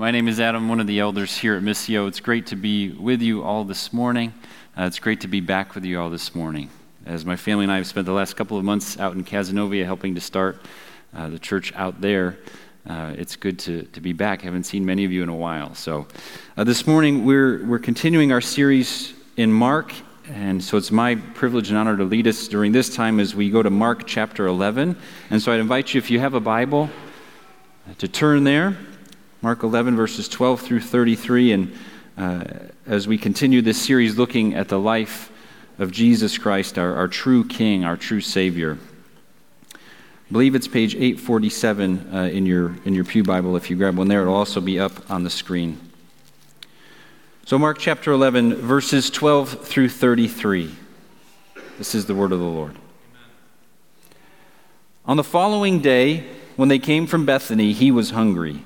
My name is Adam, one of the elders here at Missio. It's great to be with you all this morning. Uh, it's great to be back with you all this morning. As my family and I have spent the last couple of months out in Cazenovia helping to start uh, the church out there, uh, it's good to, to be back. I haven't seen many of you in a while. So uh, this morning we're, we're continuing our series in Mark. And so it's my privilege and honor to lead us during this time as we go to Mark chapter 11. And so I'd invite you, if you have a Bible, to turn there. Mark 11, verses 12 through 33. And uh, as we continue this series looking at the life of Jesus Christ, our, our true King, our true Savior. I believe it's page 847 uh, in, your, in your Pew Bible. If you grab one there, it'll also be up on the screen. So, Mark chapter 11, verses 12 through 33. This is the word of the Lord. On the following day, when they came from Bethany, he was hungry.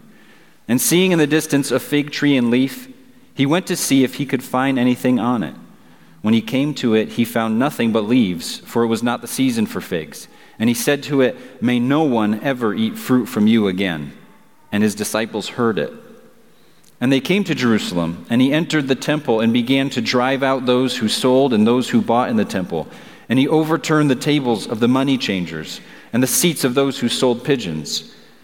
And seeing in the distance a fig tree and leaf, he went to see if he could find anything on it. When he came to it, he found nothing but leaves, for it was not the season for figs. And he said to it, May no one ever eat fruit from you again. And his disciples heard it. And they came to Jerusalem, and he entered the temple and began to drive out those who sold and those who bought in the temple. And he overturned the tables of the money changers and the seats of those who sold pigeons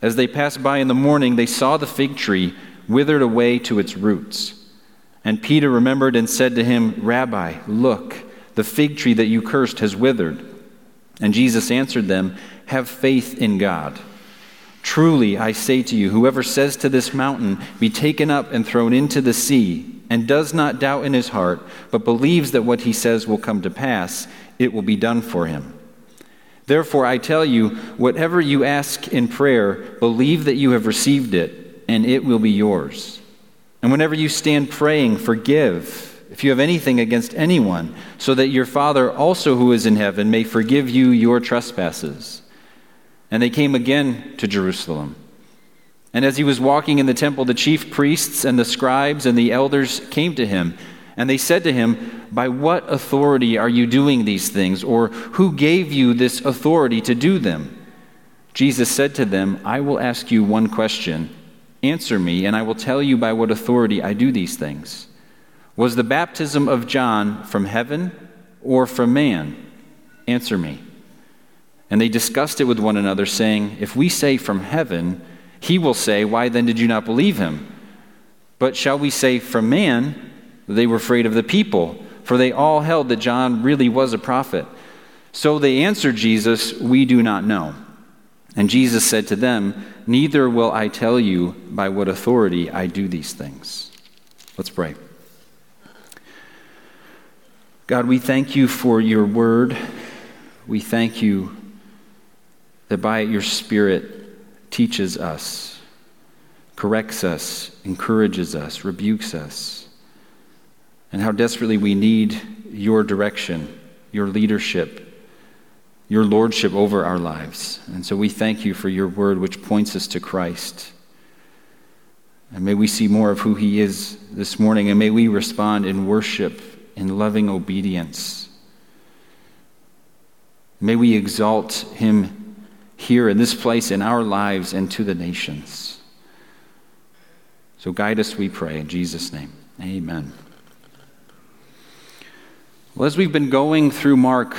As they passed by in the morning, they saw the fig tree withered away to its roots. And Peter remembered and said to him, Rabbi, look, the fig tree that you cursed has withered. And Jesus answered them, Have faith in God. Truly, I say to you, whoever says to this mountain, Be taken up and thrown into the sea, and does not doubt in his heart, but believes that what he says will come to pass, it will be done for him. Therefore, I tell you, whatever you ask in prayer, believe that you have received it, and it will be yours. And whenever you stand praying, forgive if you have anything against anyone, so that your Father also who is in heaven may forgive you your trespasses. And they came again to Jerusalem. And as he was walking in the temple, the chief priests and the scribes and the elders came to him and they said to him, By what authority are you doing these things? Or who gave you this authority to do them? Jesus said to them, I will ask you one question. Answer me, and I will tell you by what authority I do these things. Was the baptism of John from heaven or from man? Answer me. And they discussed it with one another, saying, If we say from heaven, he will say, Why then did you not believe him? But shall we say from man? They were afraid of the people, for they all held that John really was a prophet. So they answered Jesus, We do not know. And Jesus said to them, Neither will I tell you by what authority I do these things. Let's pray. God, we thank you for your word. We thank you that by it your Spirit teaches us, corrects us, encourages us, rebukes us and how desperately we need your direction, your leadership, your lordship over our lives. And so we thank you for your word, which points us to Christ. And may we see more of who he is this morning, and may we respond in worship, in loving obedience. May we exalt him here in this place, in our lives, and to the nations. So guide us, we pray, in Jesus' name. Amen. Well, as we've been going through Mark,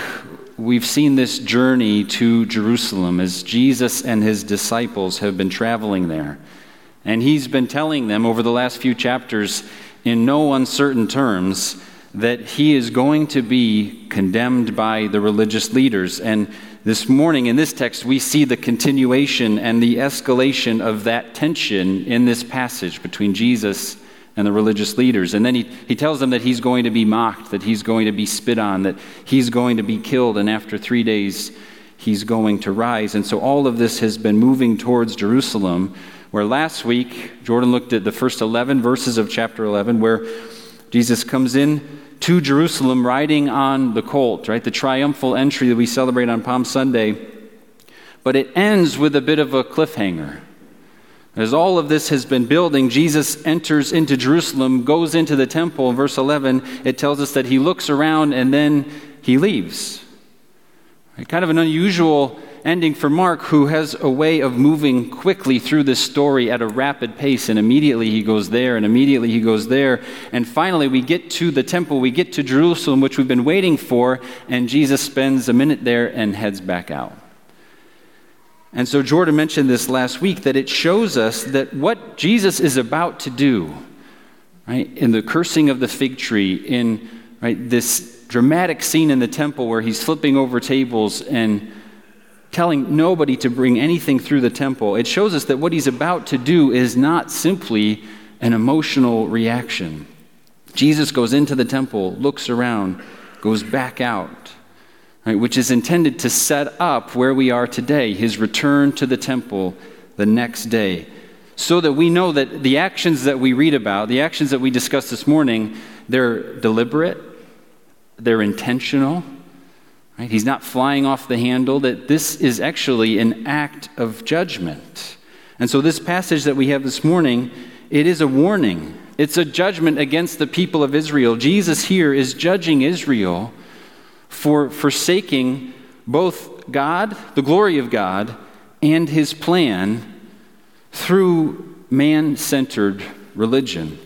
we've seen this journey to Jerusalem as Jesus and his disciples have been traveling there. And he's been telling them over the last few chapters, in no uncertain terms, that he is going to be condemned by the religious leaders. And this morning in this text, we see the continuation and the escalation of that tension in this passage between Jesus and the religious leaders. And then he, he tells them that he's going to be mocked, that he's going to be spit on, that he's going to be killed, and after three days, he's going to rise. And so all of this has been moving towards Jerusalem, where last week Jordan looked at the first 11 verses of chapter 11, where Jesus comes in to Jerusalem riding on the colt, right? The triumphal entry that we celebrate on Palm Sunday. But it ends with a bit of a cliffhanger. As all of this has been building, Jesus enters into Jerusalem, goes into the temple. Verse 11, it tells us that he looks around and then he leaves. Kind of an unusual ending for Mark, who has a way of moving quickly through this story at a rapid pace. And immediately he goes there, and immediately he goes there. And finally, we get to the temple, we get to Jerusalem, which we've been waiting for, and Jesus spends a minute there and heads back out. And so Jordan mentioned this last week that it shows us that what Jesus is about to do, right, in the cursing of the fig tree, in right, this dramatic scene in the temple where he's flipping over tables and telling nobody to bring anything through the temple, it shows us that what he's about to do is not simply an emotional reaction. Jesus goes into the temple, looks around, goes back out right, which is intended to set up where we are today, his return to the temple the next day, so that we know that the actions that we read about, the actions that we discussed this morning, they're deliberate, they're intentional. Right? He's not flying off the handle, that this is actually an act of judgment. And so, this passage that we have this morning, it is a warning. It's a judgment against the people of Israel. Jesus here is judging Israel for forsaking both God, the glory of God, and his plan through man centered religion.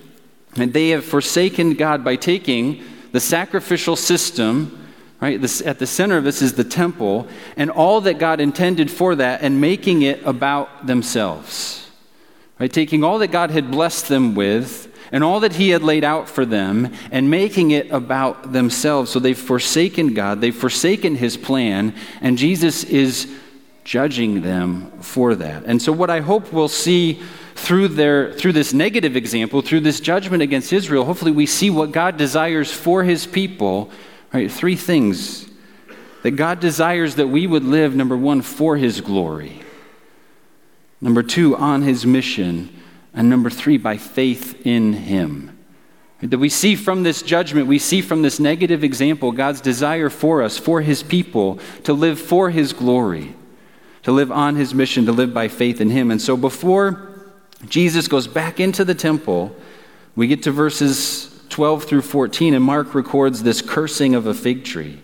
And they have forsaken God by taking the sacrificial system, right? This, at the center of this is the temple, and all that God intended for that and making it about themselves. Right? Taking all that God had blessed them with and all that he had laid out for them and making it about themselves. So they've forsaken God, they've forsaken his plan, and Jesus is judging them for that. And so what I hope we'll see through their through this negative example, through this judgment against Israel, hopefully we see what God desires for his people, right? Three things that God desires that we would live number 1 for his glory. Number 2 on his mission. And number three, by faith in Him. That we see from this judgment, we see from this negative example God's desire for us, for His people, to live for His glory, to live on His mission, to live by faith in Him. And so before Jesus goes back into the temple, we get to verses 12 through 14, and Mark records this cursing of a fig tree.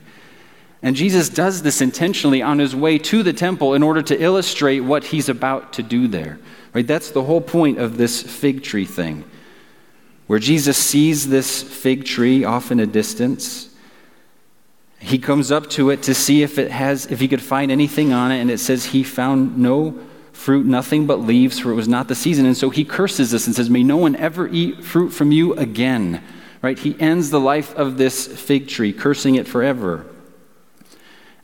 And Jesus does this intentionally on his way to the temple in order to illustrate what he's about to do there. Right? That's the whole point of this fig tree thing. Where Jesus sees this fig tree off in a distance, he comes up to it to see if it has if he could find anything on it and it says he found no fruit nothing but leaves for it was not the season and so he curses this and says may no one ever eat fruit from you again right he ends the life of this fig tree cursing it forever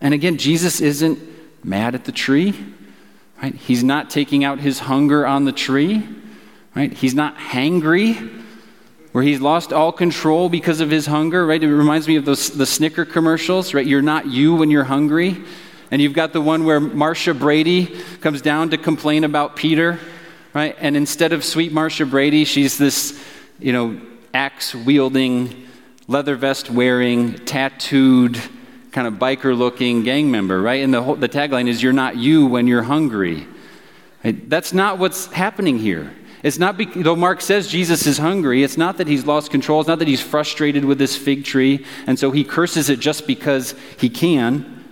and again jesus isn't mad at the tree Right? He's not taking out his hunger on the tree. Right? He's not hangry, where he's lost all control because of his hunger. Right? It reminds me of those, the Snicker commercials. Right? You're not you when you're hungry. And you've got the one where Marcia Brady comes down to complain about Peter. Right? And instead of sweet Marcia Brady, she's this, you know, axe wielding, leather vest wearing, tattooed, kind of biker looking gang member, right? And the, whole, the tagline is, You're not you when you're hungry. Right? That's not what's happening here. It's not, be, though Mark says Jesus is hungry, it's not that he's lost control. It's not that he's frustrated with this fig tree, and so he curses it just because he can,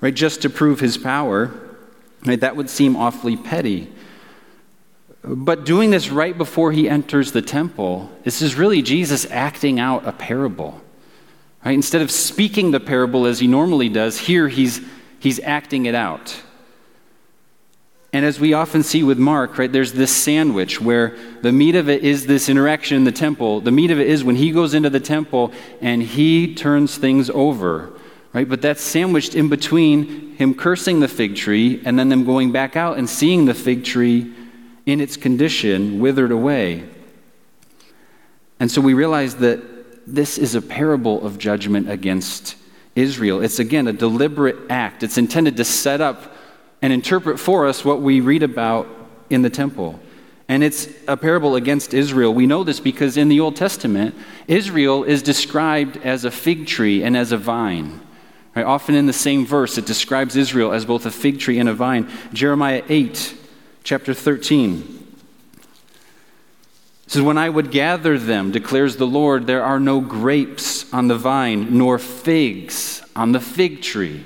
right? Just to prove his power. Right? That would seem awfully petty. But doing this right before he enters the temple, this is really Jesus acting out a parable. Right? Instead of speaking the parable as he normally does, here he's, he's acting it out. And as we often see with Mark, right, there's this sandwich where the meat of it is this interaction in the temple. The meat of it is when he goes into the temple and he turns things over, right? But that's sandwiched in between him cursing the fig tree and then them going back out and seeing the fig tree in its condition withered away. And so we realize that this is a parable of judgment against Israel. It's again a deliberate act. It's intended to set up and interpret for us what we read about in the temple. And it's a parable against Israel. We know this because in the Old Testament, Israel is described as a fig tree and as a vine. Right? Often in the same verse, it describes Israel as both a fig tree and a vine. Jeremiah 8, chapter 13 says, When I would gather them, declares the Lord, there are no grapes on the vine, nor figs on the fig tree.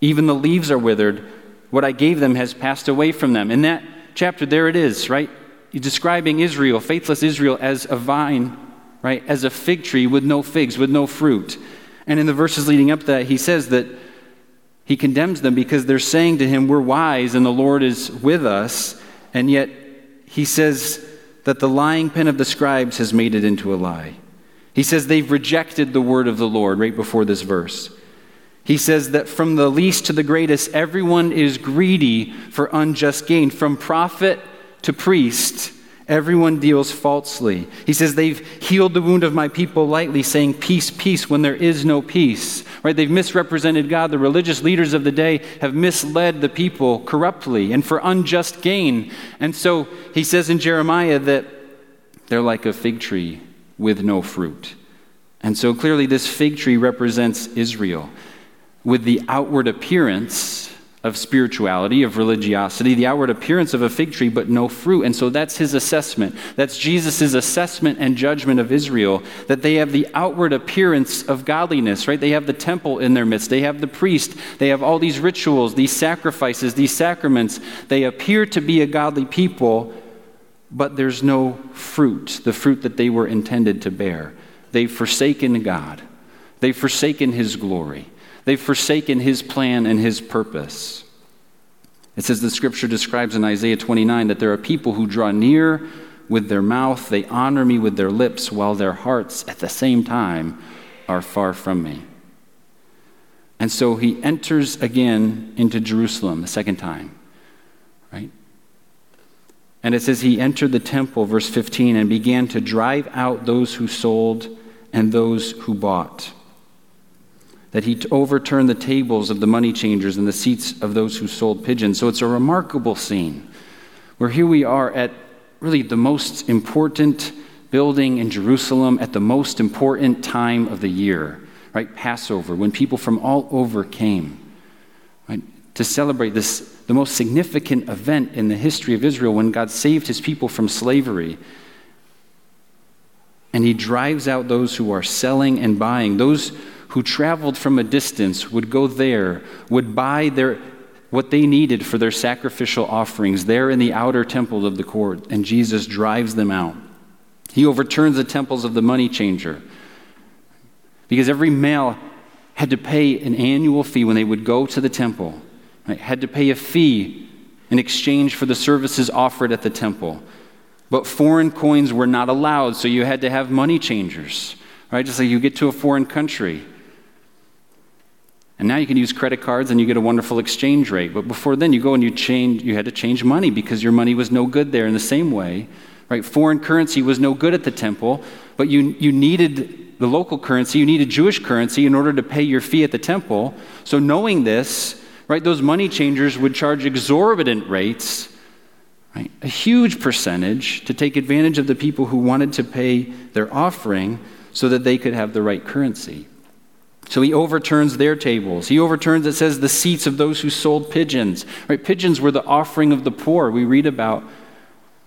Even the leaves are withered. What I gave them has passed away from them. In that chapter, there it is, right? He's describing Israel, faithless Israel, as a vine, right? As a fig tree with no figs, with no fruit. And in the verses leading up to that, he says that he condemns them because they're saying to him, We're wise and the Lord is with us. And yet he says, that the lying pen of the scribes has made it into a lie. He says they've rejected the word of the Lord right before this verse. He says that from the least to the greatest, everyone is greedy for unjust gain. From prophet to priest, everyone deals falsely. He says they've healed the wound of my people lightly, saying, Peace, peace, when there is no peace. Right? They've misrepresented God. The religious leaders of the day have misled the people corruptly and for unjust gain. And so he says in Jeremiah that they're like a fig tree with no fruit. And so clearly, this fig tree represents Israel with the outward appearance of spirituality, of religiosity, the outward appearance of a fig tree, but no fruit. And so that's his assessment. That's Jesus' assessment and judgment of Israel, that they have the outward appearance of godliness, right? They have the temple in their midst, they have the priest, they have all these rituals, these sacrifices, these sacraments. They appear to be a godly people, but there's no fruit, the fruit that they were intended to bear. They've forsaken God, they've forsaken his glory. They've forsaken his plan and his purpose. It says the scripture describes in Isaiah 29 that there are people who draw near with their mouth, they honor me with their lips, while their hearts at the same time are far from me. And so he enters again into Jerusalem the second time, right? And it says he entered the temple, verse 15, and began to drive out those who sold and those who bought that he overturned the tables of the money changers and the seats of those who sold pigeons. So it's a remarkable scene where here we are at really the most important building in Jerusalem at the most important time of the year, right? Passover, when people from all over came, right? To celebrate this, the most significant event in the history of Israel when God saved his people from slavery. And he drives out those who are selling and buying, those who traveled from a distance would go there, would buy their, what they needed for their sacrificial offerings there in the outer temple of the court, and Jesus drives them out. He overturns the temples of the money changer because every male had to pay an annual fee when they would go to the temple, right? had to pay a fee in exchange for the services offered at the temple. But foreign coins were not allowed, so you had to have money changers, right? Just like you get to a foreign country. And now you can use credit cards and you get a wonderful exchange rate. But before then, you go and you change, you had to change money because your money was no good there in the same way. Right? Foreign currency was no good at the temple, but you, you needed the local currency, you needed Jewish currency in order to pay your fee at the temple. So knowing this, right, those money changers would charge exorbitant rates, right, a huge percentage to take advantage of the people who wanted to pay their offering so that they could have the right currency. So he overturns their tables. He overturns, it says, the seats of those who sold pigeons. Right? Pigeons were the offering of the poor. We read about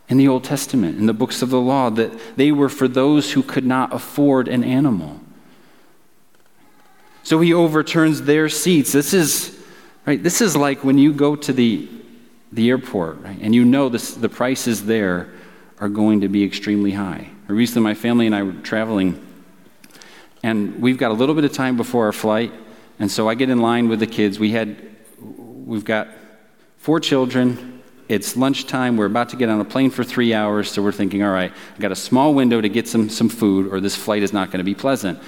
in the Old Testament, in the books of the law, that they were for those who could not afford an animal. So he overturns their seats. This is, right, this is like when you go to the, the airport, right, and you know this, the prices there are going to be extremely high. Recently, my family and I were traveling and we've got a little bit of time before our flight, and so I get in line with the kids. We had, we've got four children. It's lunchtime. We're about to get on a plane for three hours, so we're thinking, all right, I've got a small window to get some, some food, or this flight is not going to be pleasant.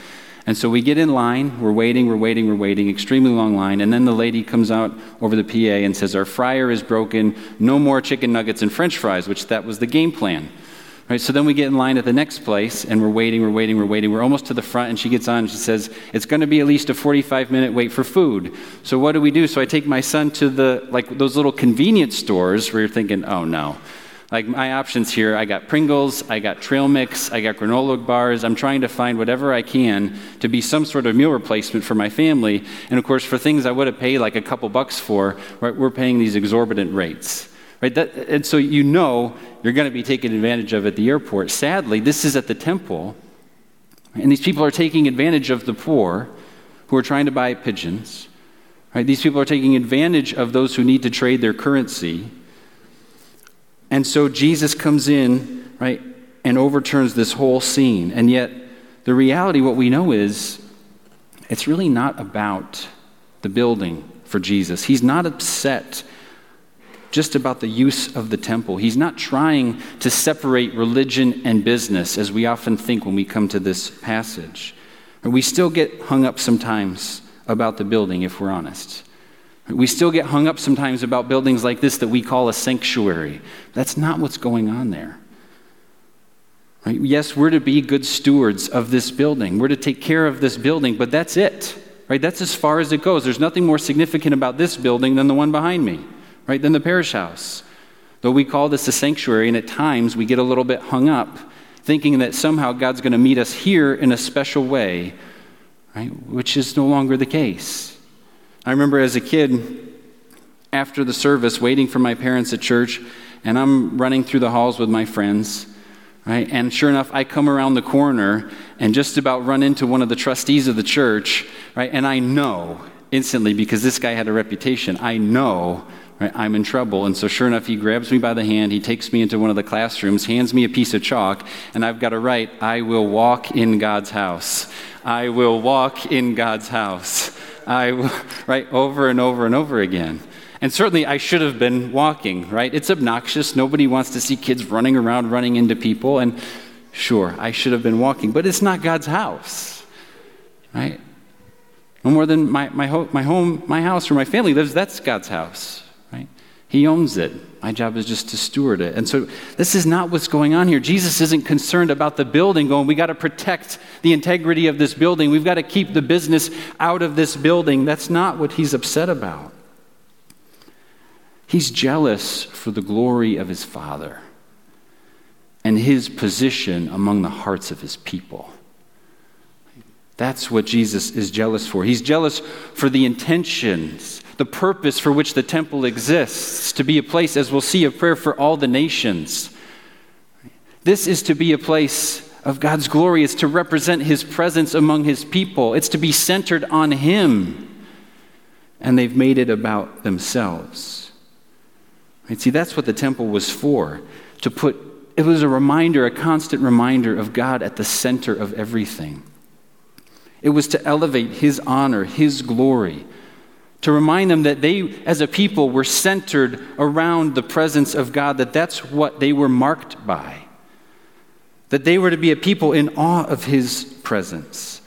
And so we get in line, we're waiting, we're waiting, we're waiting, extremely long line, and then the lady comes out over the PA and says, Our fryer is broken, no more chicken nuggets and french fries, which that was the game plan. Right, so then we get in line at the next place and we're waiting, we're waiting, we're waiting. We're almost to the front and she gets on and she says, It's going to be at least a 45 minute wait for food. So what do we do? So I take my son to the, like those little convenience stores where you're thinking, Oh no. Like my options here, I got Pringles, I got trail mix, I got granola bars. I'm trying to find whatever I can to be some sort of meal replacement for my family. And of course, for things I would have paid like a couple bucks for, right, we're paying these exorbitant rates. Right? That, and so you know you're going to be taken advantage of at the airport. Sadly, this is at the temple, and these people are taking advantage of the poor who are trying to buy pigeons. Right? These people are taking advantage of those who need to trade their currency. And so Jesus comes in, right, and overturns this whole scene. And yet, the reality, what we know is, it's really not about the building for Jesus. He's not upset just about the use of the temple. He's not trying to separate religion and business, as we often think when we come to this passage. We still get hung up sometimes about the building, if we're honest. We still get hung up sometimes about buildings like this that we call a sanctuary. That's not what's going on there. Right? Yes, we're to be good stewards of this building. We're to take care of this building, but that's it. Right? That's as far as it goes. There's nothing more significant about this building than the one behind me, right? Than the parish house. Though we call this a sanctuary, and at times we get a little bit hung up thinking that somehow God's going to meet us here in a special way, right? Which is no longer the case. I remember as a kid, after the service, waiting for my parents at church, and I'm running through the halls with my friends, right? And sure enough, I come around the corner and just about run into one of the trustees of the church, right? And I know instantly, because this guy had a reputation, I know right, I'm in trouble. And so, sure enough, he grabs me by the hand, he takes me into one of the classrooms, hands me a piece of chalk, and I've got to write, I will walk in God's house. I will walk in God's house. I, right, over and over and over again. And certainly I should have been walking, right? It's obnoxious. Nobody wants to see kids running around, running into people. And sure, I should have been walking, but it's not God's house, right? No more than my, my, ho- my home, my house where my family lives, that's God's house? He owns it. My job is just to steward it. And so this is not what's going on here. Jesus isn't concerned about the building going, we got to protect the integrity of this building. We've got to keep the business out of this building. That's not what he's upset about. He's jealous for the glory of his Father and his position among the hearts of his people. That's what Jesus is jealous for. He's jealous for the intentions the purpose for which the temple exists to be a place, as we'll see, of prayer for all the nations. This is to be a place of God's glory. It's to represent His presence among His people. It's to be centered on Him. And they've made it about themselves. Right? See, that's what the temple was for. To put, it was a reminder, a constant reminder of God at the center of everything. It was to elevate His honor, His glory to remind them that they, as a people, were centered around the presence of God, that that's what they were marked by, that they were to be a people in awe of His presence.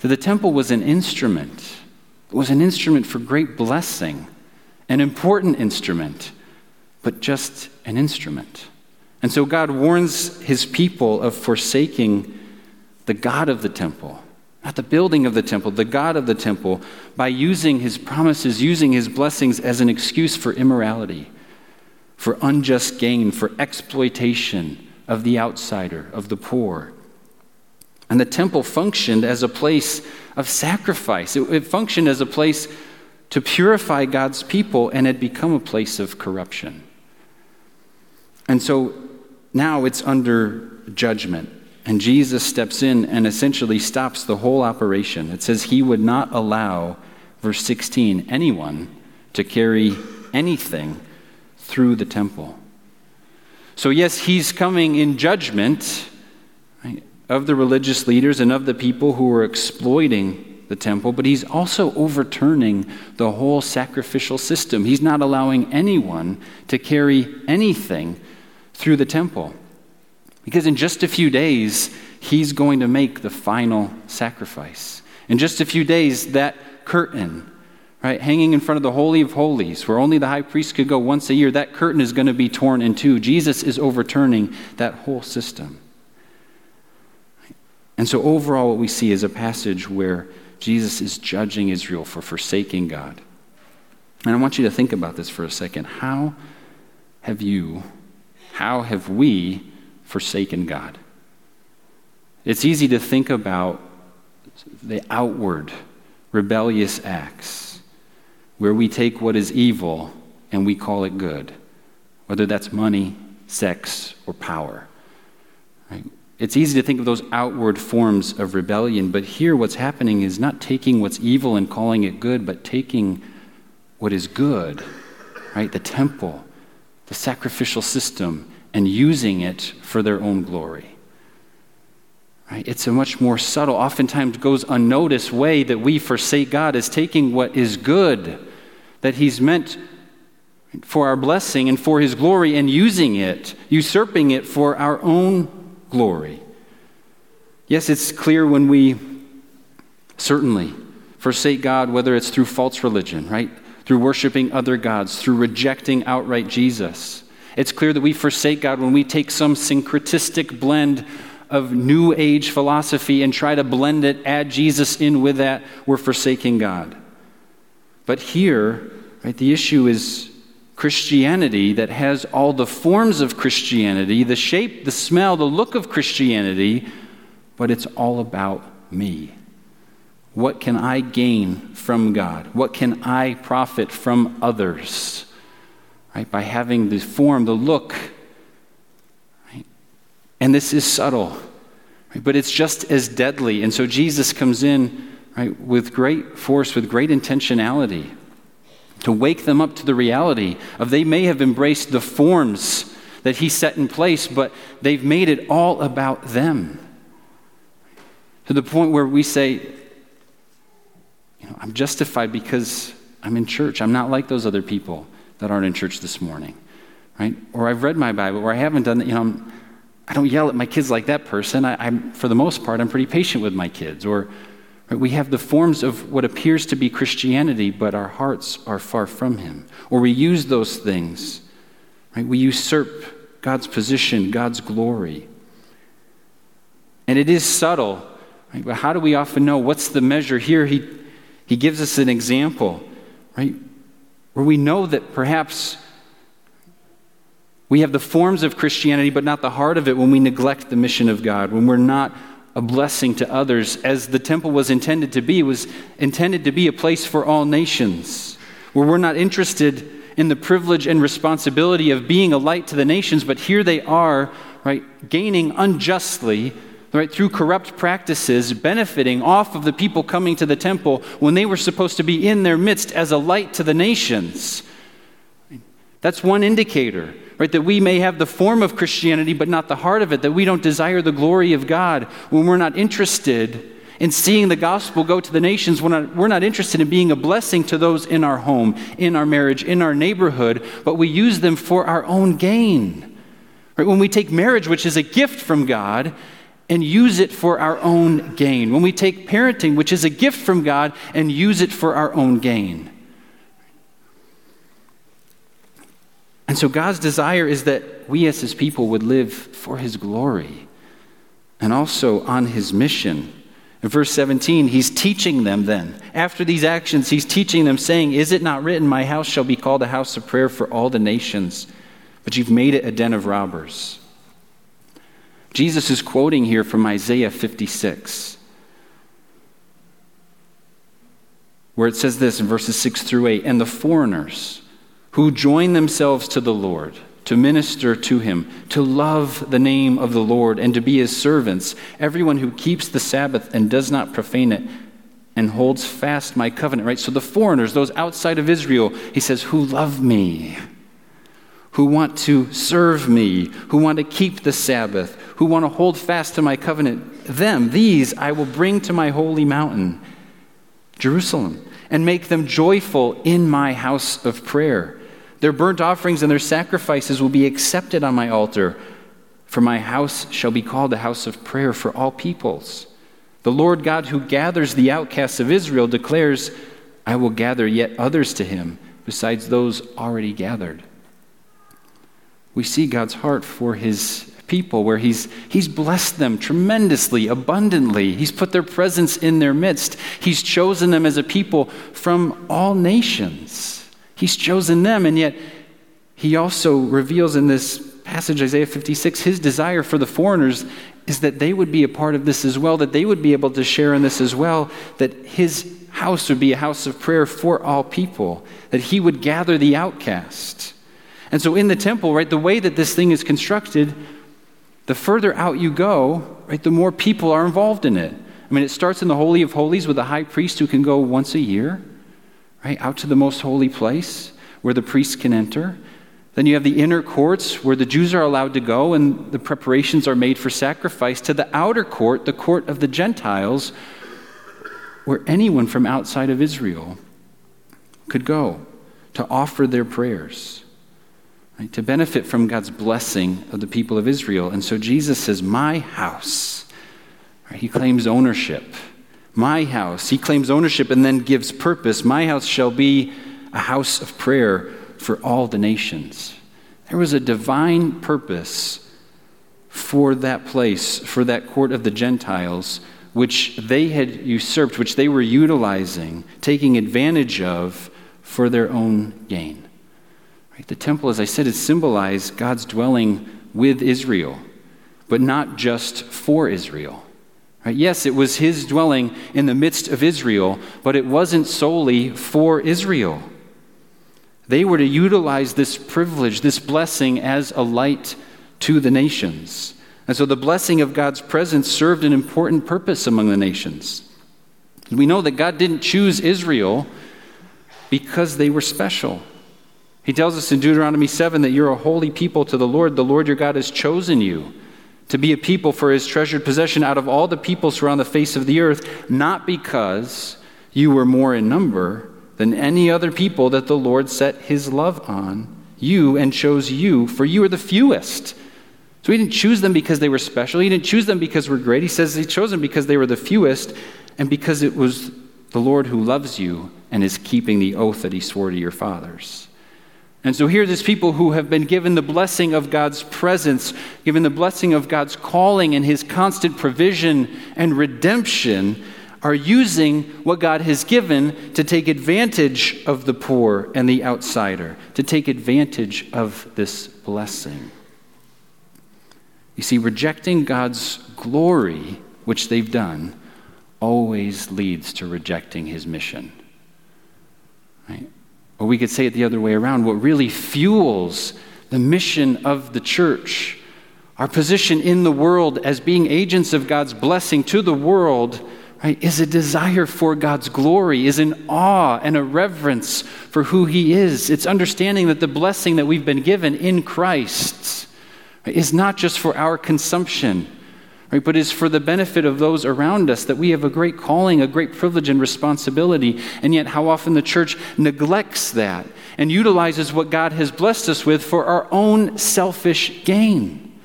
That the temple was an instrument, it was an instrument for great blessing, an important instrument, but just an instrument. And so God warns His people of forsaking the God of the temple not the building of the temple, the God of the temple, by using his promises, using his blessings as an excuse for immorality, for unjust gain, for exploitation of the outsider, of the poor. And the temple functioned as a place of sacrifice, it, it functioned as a place to purify God's people and had become a place of corruption. And so now it's under judgment. And Jesus steps in and essentially stops the whole operation. It says he would not allow, verse 16, anyone to carry anything through the temple. So, yes, he's coming in judgment right, of the religious leaders and of the people who were exploiting the temple, but he's also overturning the whole sacrificial system. He's not allowing anyone to carry anything through the temple. Because in just a few days, he's going to make the final sacrifice. In just a few days, that curtain, right, hanging in front of the Holy of Holies, where only the high priest could go once a year, that curtain is going to be torn in two. Jesus is overturning that whole system. And so, overall, what we see is a passage where Jesus is judging Israel for forsaking God. And I want you to think about this for a second. How have you how have we forsaken God? It's easy to think about the outward rebellious acts where we take what is evil and we call it good, whether that's money, sex, or power. Right? It's easy to think of those outward forms of rebellion, but here what's happening is not taking what's evil and calling it good, but taking what is good, right? The temple, the sacrificial system, and using it for their own glory. Right? It's a much more subtle, oftentimes goes unnoticed way that we forsake God is taking what is good that He's meant for our blessing and for His glory and using it, usurping it for our own glory. Yes, it's clear when we certainly forsake God, whether it's through false religion, right? Through worshiping other gods, through rejecting outright Jesus. It's clear that we forsake God when we take some syncretistic blend of New Age philosophy and try to blend it, add Jesus in with that, we're forsaking God. But here, right, the issue is Christianity that has all the forms of Christianity, the shape, the smell, the look of Christianity, but it's all about me. What can I gain from God? What can I profit from others? Right? By having the form, the look, and this is subtle, right? but it's just as deadly. And so Jesus comes in right, with great force, with great intentionality, to wake them up to the reality of they may have embraced the forms that he set in place, but they've made it all about them. To the point where we say, you know, I'm justified because I'm in church. I'm not like those other people that aren't in church this morning, right? Or I've read my Bible, or I haven't done that. You know, I'm, I do not yell at my kids like that person. I, am for the most part, I'm pretty patient with my kids. Or right, we have the forms of what appears to be Christianity, but our hearts are far from Him. Or we use those things. Right? We usurp God's position, God's glory. And it is subtle, right? but how do we often know what's the measure? Here, he, he gives us an example, right? Where we know that perhaps we have the forms of Christianity, but not the heart of it when we neglect the mission of God, when we're not a blessing to others, as the temple was intended to be. Was intended to be a place for all nations, where we're not interested in the privilege and responsibility of being a light to the nations, but here they are, right, gaining unjustly, right, through corrupt practices, benefiting off of the people coming to the temple when they were supposed to be in their midst as a light to the nations. That's one indicator right? That we may have the form of Christianity, but not the heart of it, that we don't desire the glory of God when we're not interested in seeing the gospel go to the nations. We're not, we're not interested in being a blessing to those in our home, in our marriage, in our neighborhood, but we use them for our own gain. Right? When we take marriage, which is a gift from God, and use it for our own gain. When we take parenting, which is a gift from God, and use it for our own gain. And so God's desire is that we as his people would live for his glory and also on his mission. In verse 17, he's teaching them then. After these actions, he's teaching them, saying, Is it not written, My house shall be called a house of prayer for all the nations, but you've made it a den of robbers? Jesus is quoting here from Isaiah 56, where it says this in verses 6 through 8 And the foreigners, who join themselves to the Lord to minister to him, to love the name of the Lord, and to be his servants, everyone who keeps the Sabbath and does not profane it and holds fast my covenant, right? So the foreigners, those outside of Israel, he says, who love me, who want to serve me, who want to keep the Sabbath, who want to hold fast to my covenant, them, these I will bring to my holy mountain, Jerusalem, and make them joyful in my house of prayer. Their burnt offerings and their sacrifices will be accepted on my altar, for my house shall be called a house of prayer for all peoples. The Lord God who gathers the outcasts of Israel declares, I will gather yet others to him, besides those already gathered. We see God's heart for his people where he's, he's blessed them tremendously, abundantly. He's put their presence in their midst. He's chosen them as a people from all nations. He's chosen them, and yet he also reveals in this passage, Isaiah 56, his desire for the foreigners is that they would be a part of this as well, that they would be able to share in this as well, that his house would be a house of prayer for all people, that he would gather the outcast. And so in the temple, right, the way that this thing is constructed, the further out you go, right, the more people are involved in it. I mean, it starts in the Holy of Holies with a high priest who can go once a year, right, out to the most holy place where the priests can enter. Then you have the inner courts where the Jews are allowed to go and the preparations are made for sacrifice, to the outer court, the court of the Gentiles, where anyone from outside of Israel could go to offer their prayers, right, to benefit from God's blessing of the people of Israel. And so Jesus says, My house. Right, he claims ownership. My house. He claims ownership and then gives purpose. My house shall be a house of prayer for all the nations. There was a divine purpose for that place, for that court of the Gentiles, which they had usurped, which they were utilizing, taking advantage of for their own gain. Right? The temple, as I said, is symbolized God's dwelling with Israel, but not just for Israel. Right? Yes, it was his dwelling in the midst of Israel, but it wasn't solely for Israel. They were to utilize this privilege, this blessing, as a light to the nations. And so the blessing of God's presence served an important purpose among the nations. We know that God didn't choose Israel because they were special. He tells us in Deuteronomy 7 that you're a holy people to the Lord. The Lord your God has chosen you to be a people for his treasured possession out of all the peoples on the face of the earth, not because you were more in number than any other people that the Lord set his love on you and chose you, for you are the fewest. So he didn't choose them because they were special. He didn't choose them because we're great. He says he chose them because they were the fewest and because it was the Lord who loves you and is keeping the oath that he swore to your fathers. And so here, there's people who have been given the blessing of God's presence, given the blessing of God's calling and his constant provision and redemption, are using what God has given to take advantage of the poor and the outsider, to take advantage of this blessing. You see, rejecting God's glory, which they've done, always leads to rejecting his mission. Right? Or we could say it the other way around what really fuels the mission of the church, our position in the world as being agents of God's blessing to the world right, is a desire for God's glory, is an awe and a reverence for who He is. It's understanding that the blessing that we've been given in Christ is not just for our consumption, right, but it's for the benefit of those around us, that we have a great calling, a great privilege and responsibility. And yet, how often the church neglects that and utilizes what God has blessed us with for our own selfish gain.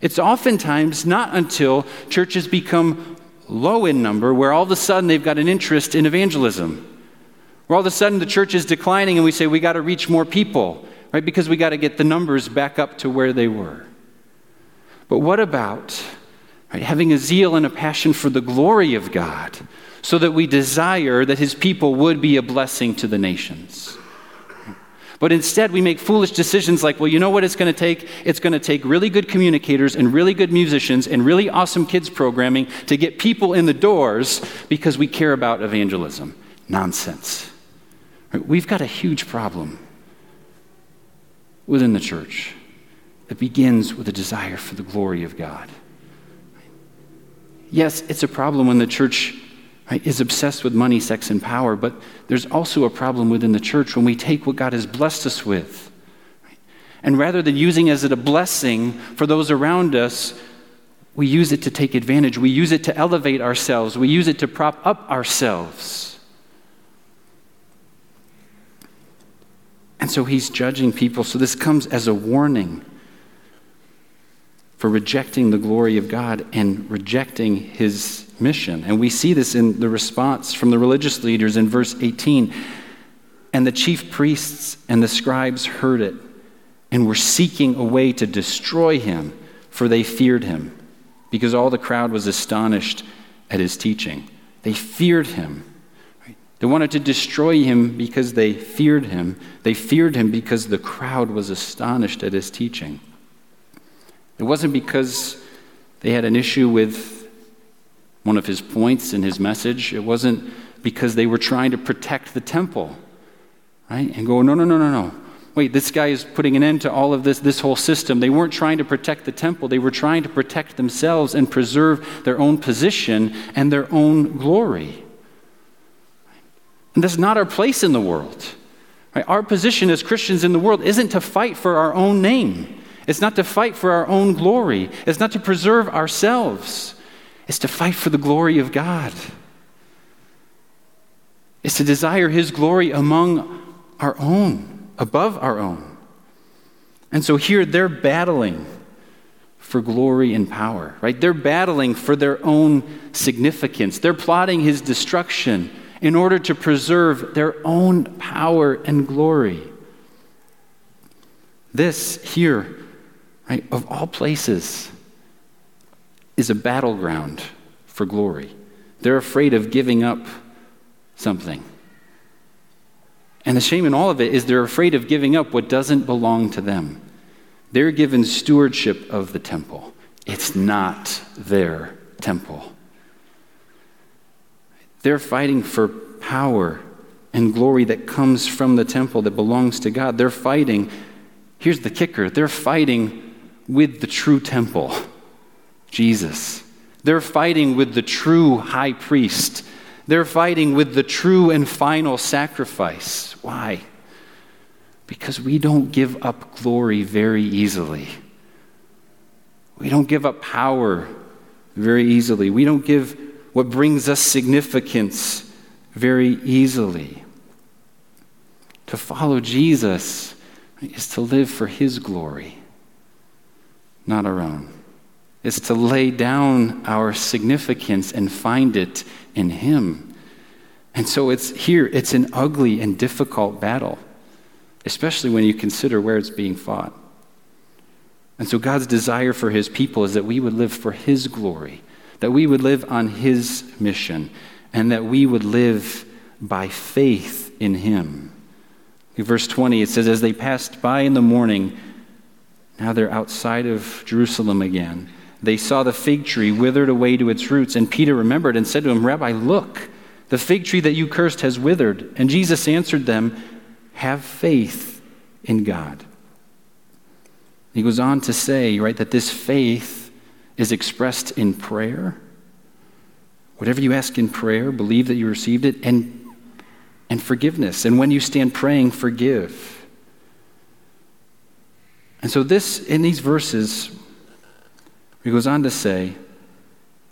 It's oftentimes not until churches become low in number, where all of a sudden they've got an interest in evangelism. Where all of a sudden the church is declining and we say we got to reach more people, right? Because we got to get the numbers back up to where they were. But what about right, having a zeal and a passion for the glory of God so that we desire that his people would be a blessing to the nations? But instead, we make foolish decisions like, well, you know what it's going to take? It's going to take really good communicators and really good musicians and really awesome kids programming to get people in the doors because we care about evangelism. Nonsense. We've got a huge problem within the church that begins with a desire for the glory of God. Yes, it's a problem when the church right, is obsessed with money, sex, and power, but there's also a problem within the church when we take what God has blessed us with. Right, and rather than using it as a blessing for those around us, we use it to take advantage. We use it to elevate ourselves. We use it to prop up ourselves. And so he's judging people. So this comes as a warning for rejecting the glory of God and rejecting his mission. And we see this in the response from the religious leaders in verse 18. And the chief priests and the scribes heard it and were seeking a way to destroy him, for they feared him, because all the crowd was astonished at his teaching. They feared him. They wanted to destroy him because they feared him. They feared him because the crowd was astonished at his teaching. It wasn't because they had an issue with one of his points in his message. It wasn't because they were trying to protect the temple, right? And go, no, no, no, no, no. Wait, this guy is putting an end to all of this, this whole system. They weren't trying to protect the temple. They were trying to protect themselves and preserve their own position and their own glory. And that's not our place in the world. Right? Our position as Christians in the world isn't to fight for our own name. It's not to fight for our own glory. It's not to preserve ourselves. It's to fight for the glory of God. It's to desire His glory among our own, above our own. And so here they're battling for glory and power, right? They're battling for their own significance. They're plotting His destruction in order to preserve their own power and glory. This here, right, of all places, is a battleground for glory. They're afraid of giving up something. And the shame in all of it is they're afraid of giving up what doesn't belong to them. They're given stewardship of the temple, it's not their temple. They're fighting for power and glory that comes from the temple that belongs to God. They're fighting, here's the kicker, they're fighting with the true temple, Jesus. They're fighting with the true high priest. They're fighting with the true and final sacrifice. Why? Because we don't give up glory very easily. We don't give up power very easily. We don't give what brings us significance very easily. To follow Jesus is to live for His glory, not our own. It's to lay down our significance and find it in Him. And so it's here, it's an ugly and difficult battle, especially when you consider where it's being fought. And so God's desire for His people is that we would live for His glory that we would live on His mission, and that we would live by faith in Him. In verse 20, it says, As they passed by in the morning, now they're outside of Jerusalem again. They saw the fig tree withered away to its roots. And Peter remembered and said to him, Rabbi, look, the fig tree that you cursed has withered. And Jesus answered them, Have faith in God. He goes on to say, right, that this faith is expressed in prayer. Whatever you ask in prayer, believe that you received it, and, and forgiveness. And when you stand praying, forgive. And so, this, in these verses, he goes on to say,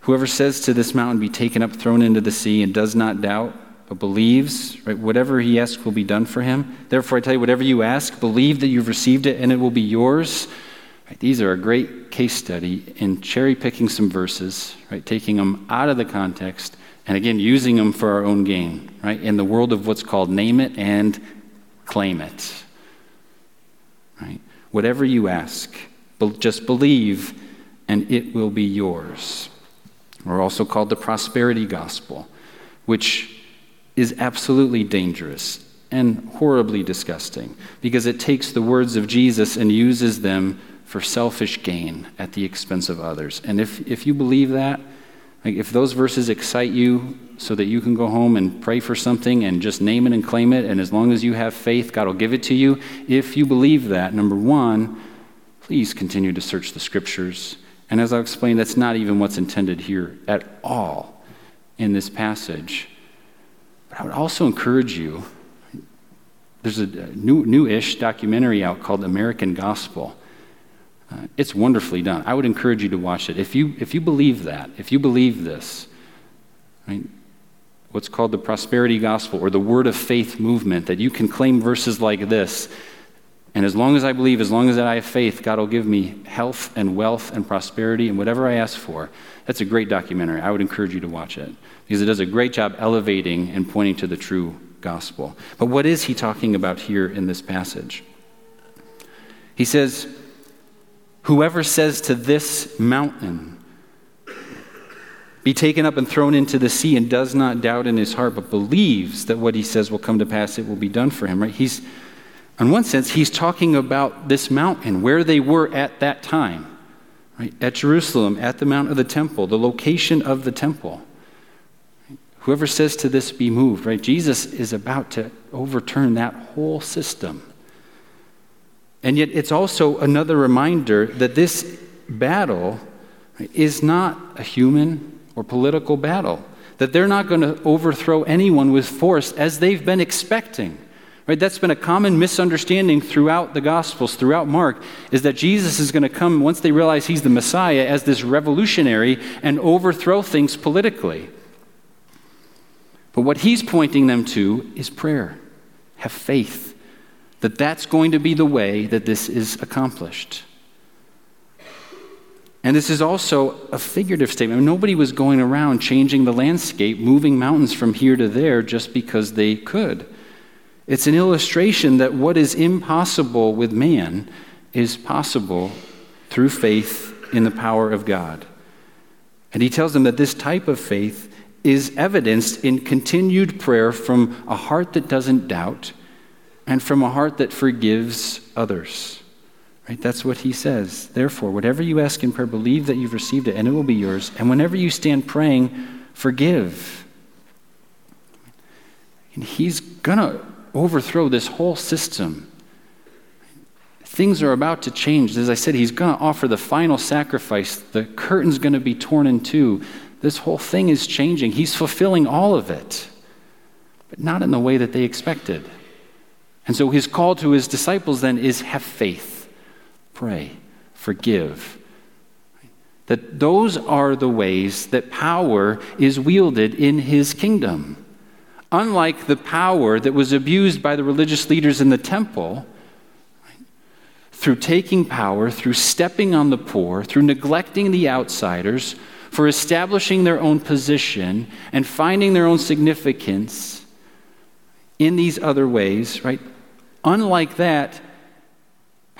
Whoever says to this mountain, be taken up, thrown into the sea, and does not doubt, but believes, right, whatever he asks will be done for him. Therefore, I tell you, whatever you ask, believe that you've received it, and it will be yours. Right, these are a great case study in cherry picking some verses, right, taking them out of the context, and again, using them for our own gain, right, in the world of what's called name it and claim it. Right? Whatever you ask, just believe, and it will be yours. We're also called the prosperity gospel, which is absolutely dangerous and horribly disgusting because it takes the words of Jesus and uses them for selfish gain at the expense of others. And if, if you believe that, like if those verses excite you so that you can go home and pray for something and just name it and claim it, and as long as you have faith, God will give it to you. If you believe that, number one, please continue to search the scriptures. And as I'll explain, that's not even what's intended here at all in this passage. But I would also encourage you. There's a new, new-ish documentary out called American Gospel. Uh, it's wonderfully done. I would encourage you to watch it. If you, if you believe that, if you believe this, right, what's called the prosperity gospel or the word of faith movement, that you can claim verses like this, and as long as I believe, as long as I have faith, God will give me health and wealth and prosperity and whatever I ask for. That's a great documentary. I would encourage you to watch it because it does a great job elevating and pointing to the true gospel. But what is he talking about here in this passage? He says, Whoever says to this mountain, be taken up and thrown into the sea, and does not doubt in his heart, but believes that what he says will come to pass, it will be done for him, right? He's, in one sense, he's talking about this mountain, where they were at that time. right? at Jerusalem, at the Mount of the Temple, the location of the temple. Whoever says to this, be moved, right? Jesus is about to overturn that whole system. And yet, it's also another reminder that this battle is not a human or political battle, that they're not going to overthrow anyone with force as they've been expecting. Right? That's been a common misunderstanding throughout the Gospels, throughout Mark, is that Jesus is going to come, once they realize he's the Messiah, as this revolutionary and overthrow things politically. But what he's pointing them to is prayer. Have faith that that's going to be the way that this is accomplished. And this is also a figurative statement. Nobody was going around changing the landscape, moving mountains from here to there just because they could. It's an illustration that what is impossible with man is possible through faith in the power of God. And he tells them that this type of faith is evidenced in continued prayer from a heart that doesn't doubt and from a heart that forgives others. Right? That's what he says. Therefore, whatever you ask in prayer, believe that you've received it and it will be yours. And whenever you stand praying, forgive. And he's going to overthrow this whole system. Things are about to change. As I said, he's going to offer the final sacrifice. The curtain's going to be torn in two. This whole thing is changing. He's fulfilling all of it, but not in the way that they expected. And so his call to his disciples then is have faith pray, forgive. That those are the ways that power is wielded in his kingdom. Unlike the power that was abused by the religious leaders in the temple, through taking power, through stepping on the poor, through neglecting the outsiders, for establishing their own position and finding their own significance in these other ways, right? Unlike that,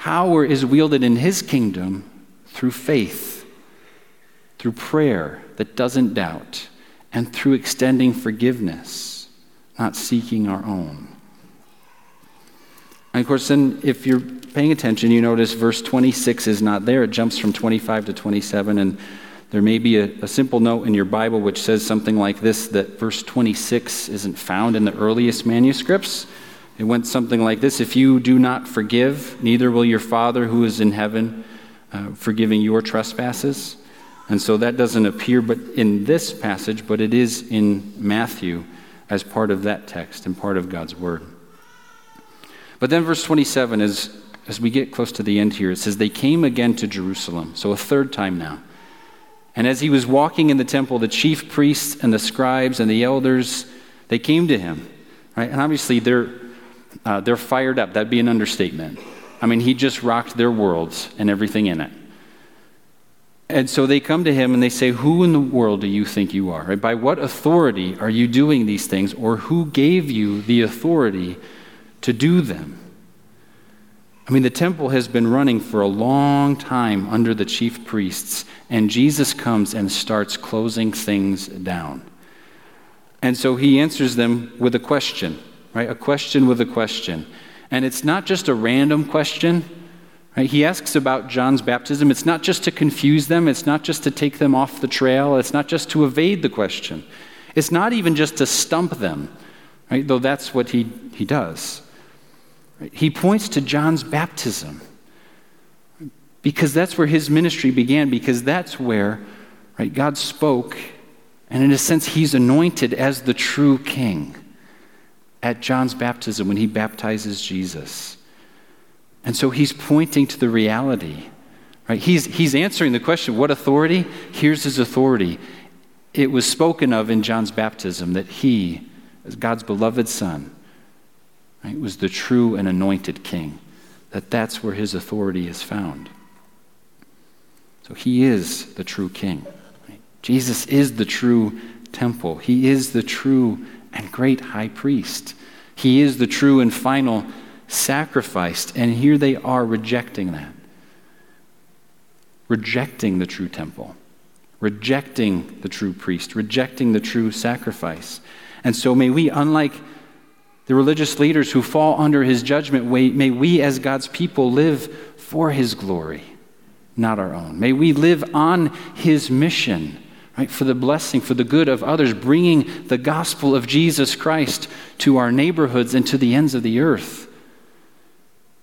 Power is wielded in his kingdom through faith, through prayer that doesn't doubt, and through extending forgiveness, not seeking our own. And of course, then if you're paying attention, you notice verse 26 is not there. It jumps from 25 to 27, and there may be a, a, simple note in your Bible which says something like this that verse 26 isn't found in the earliest manuscripts. It went something like this If you do not forgive, neither will your Father who is in heaven uh, forgiving your trespasses. And so that doesn't appear but in this passage, but it is in Matthew as part of that text and part of God's word. But then verse 27 is as we get close to the end here, it says, They came again to Jerusalem, so a third time now. And as he was walking in the temple, the chief priests and the scribes and the elders, they came to him. Right? And obviously they're uh, they're fired up. That'd be an understatement. I mean, he just rocked their worlds and everything in it. And so they come to him and they say, Who in the world do you think you are? By what authority are you doing these things? Or who gave you the authority to do them? I mean, the temple has been running for a long time under the chief priests, and Jesus comes and starts closing things down. And so he answers them with a question right? A question with a question. And it's not just a random question. Right? He asks about John's baptism. It's not just to confuse them, it's not just to take them off the trail, it's not just to evade the question. It's not even just to stump them, right? though that's what he, he does. Right? He points to John's baptism because that's where his ministry began, because that's where right, God spoke, and in a sense, he's anointed as the true king at John's baptism when he baptizes Jesus. And so he's pointing to the reality. Right? He's, he's answering the question what authority? Here's his authority. It was spoken of in John's baptism that he, as God's beloved Son, right, was the true and anointed king, that that's where his authority is found. So he is the true king. Right? Jesus is the true temple, he is the true and great high priest. He is the true and final sacrifice. And here they are rejecting that. Rejecting the true temple, rejecting the true priest, rejecting the true sacrifice. And so may we, unlike the religious leaders who fall under his judgment, may we as God's people live for his glory not our own. May we live on his mission, right, for the blessing, for the good of others, bringing the gospel of Jesus Christ to our neighborhoods and to the ends of the earth.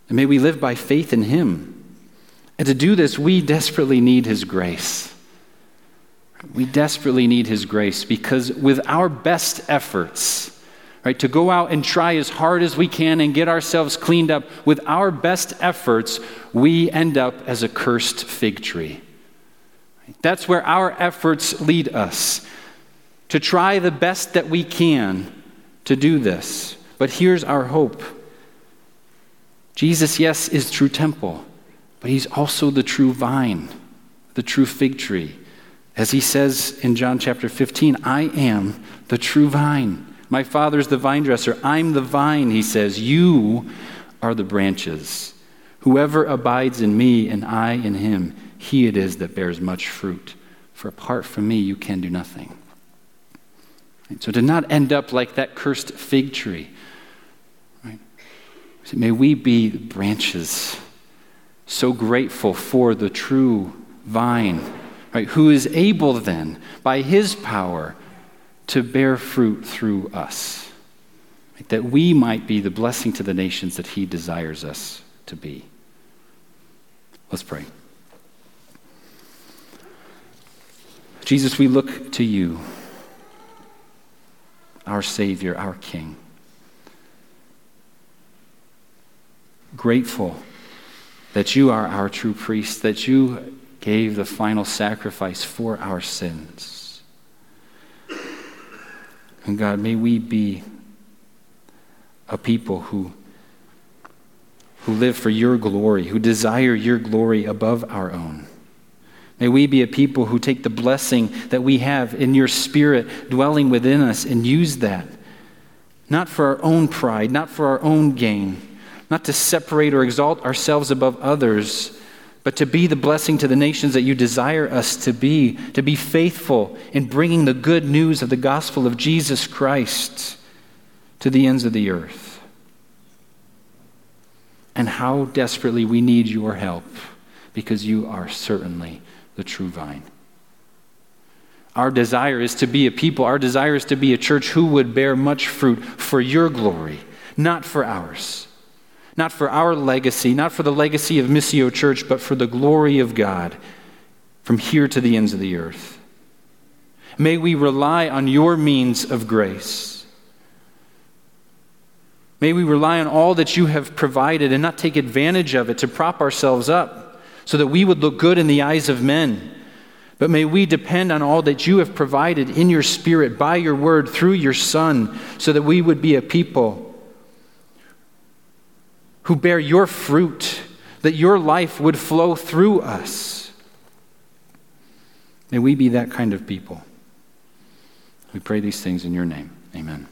And may we live by faith in him. And to do this, we desperately need his grace. We desperately need his grace because with our best efforts, right, to go out and try as hard as we can and get ourselves cleaned up, with our best efforts, we end up as a cursed fig tree. That's where our efforts lead us to try the best that we can to do this. But here's our hope Jesus, yes, is true temple, but he's also the true vine, the true fig tree. As he says in John chapter 15, I am the true vine. My father's the vine dresser. I'm the vine, he says. You are the branches. Whoever abides in me and I in him, he it is that bears much fruit. For apart from me, you can do nothing. So to not end up like that cursed fig tree, right? So may we be branches so grateful for the true vine right, who is able then, by his power, to bear fruit through us, right, that we might be the blessing to the nations that he desires us to be. Let's pray. Jesus, we look to you, our Savior, our King. Grateful that you are our true priest, that you gave the final sacrifice for our sins. And God, may we be a people who, who live for your glory, who desire your glory above our own. May we be a people who take the blessing that we have in your spirit dwelling within us and use that, not for our own pride, not for our own gain, not to separate or exalt ourselves above others but to be the blessing to the nations that you desire us to be, to be faithful in bringing the good news of the gospel of Jesus Christ to the ends of the earth. And how desperately we need your help because you are certainly the true vine. Our desire is to be a people, our desire is to be a church who would bear much fruit for your glory, not for ours not for our legacy, not for the legacy of Missio Church, but for the glory of God from here to the ends of the earth. May we rely on your means of grace. May we rely on all that you have provided and not take advantage of it to prop ourselves up so that we would look good in the eyes of men. But may we depend on all that you have provided in your Spirit, by your word, through your Son, so that we would be a people who bear your fruit, that your life would flow through us. May we be that kind of people. We pray these things in your name. Amen.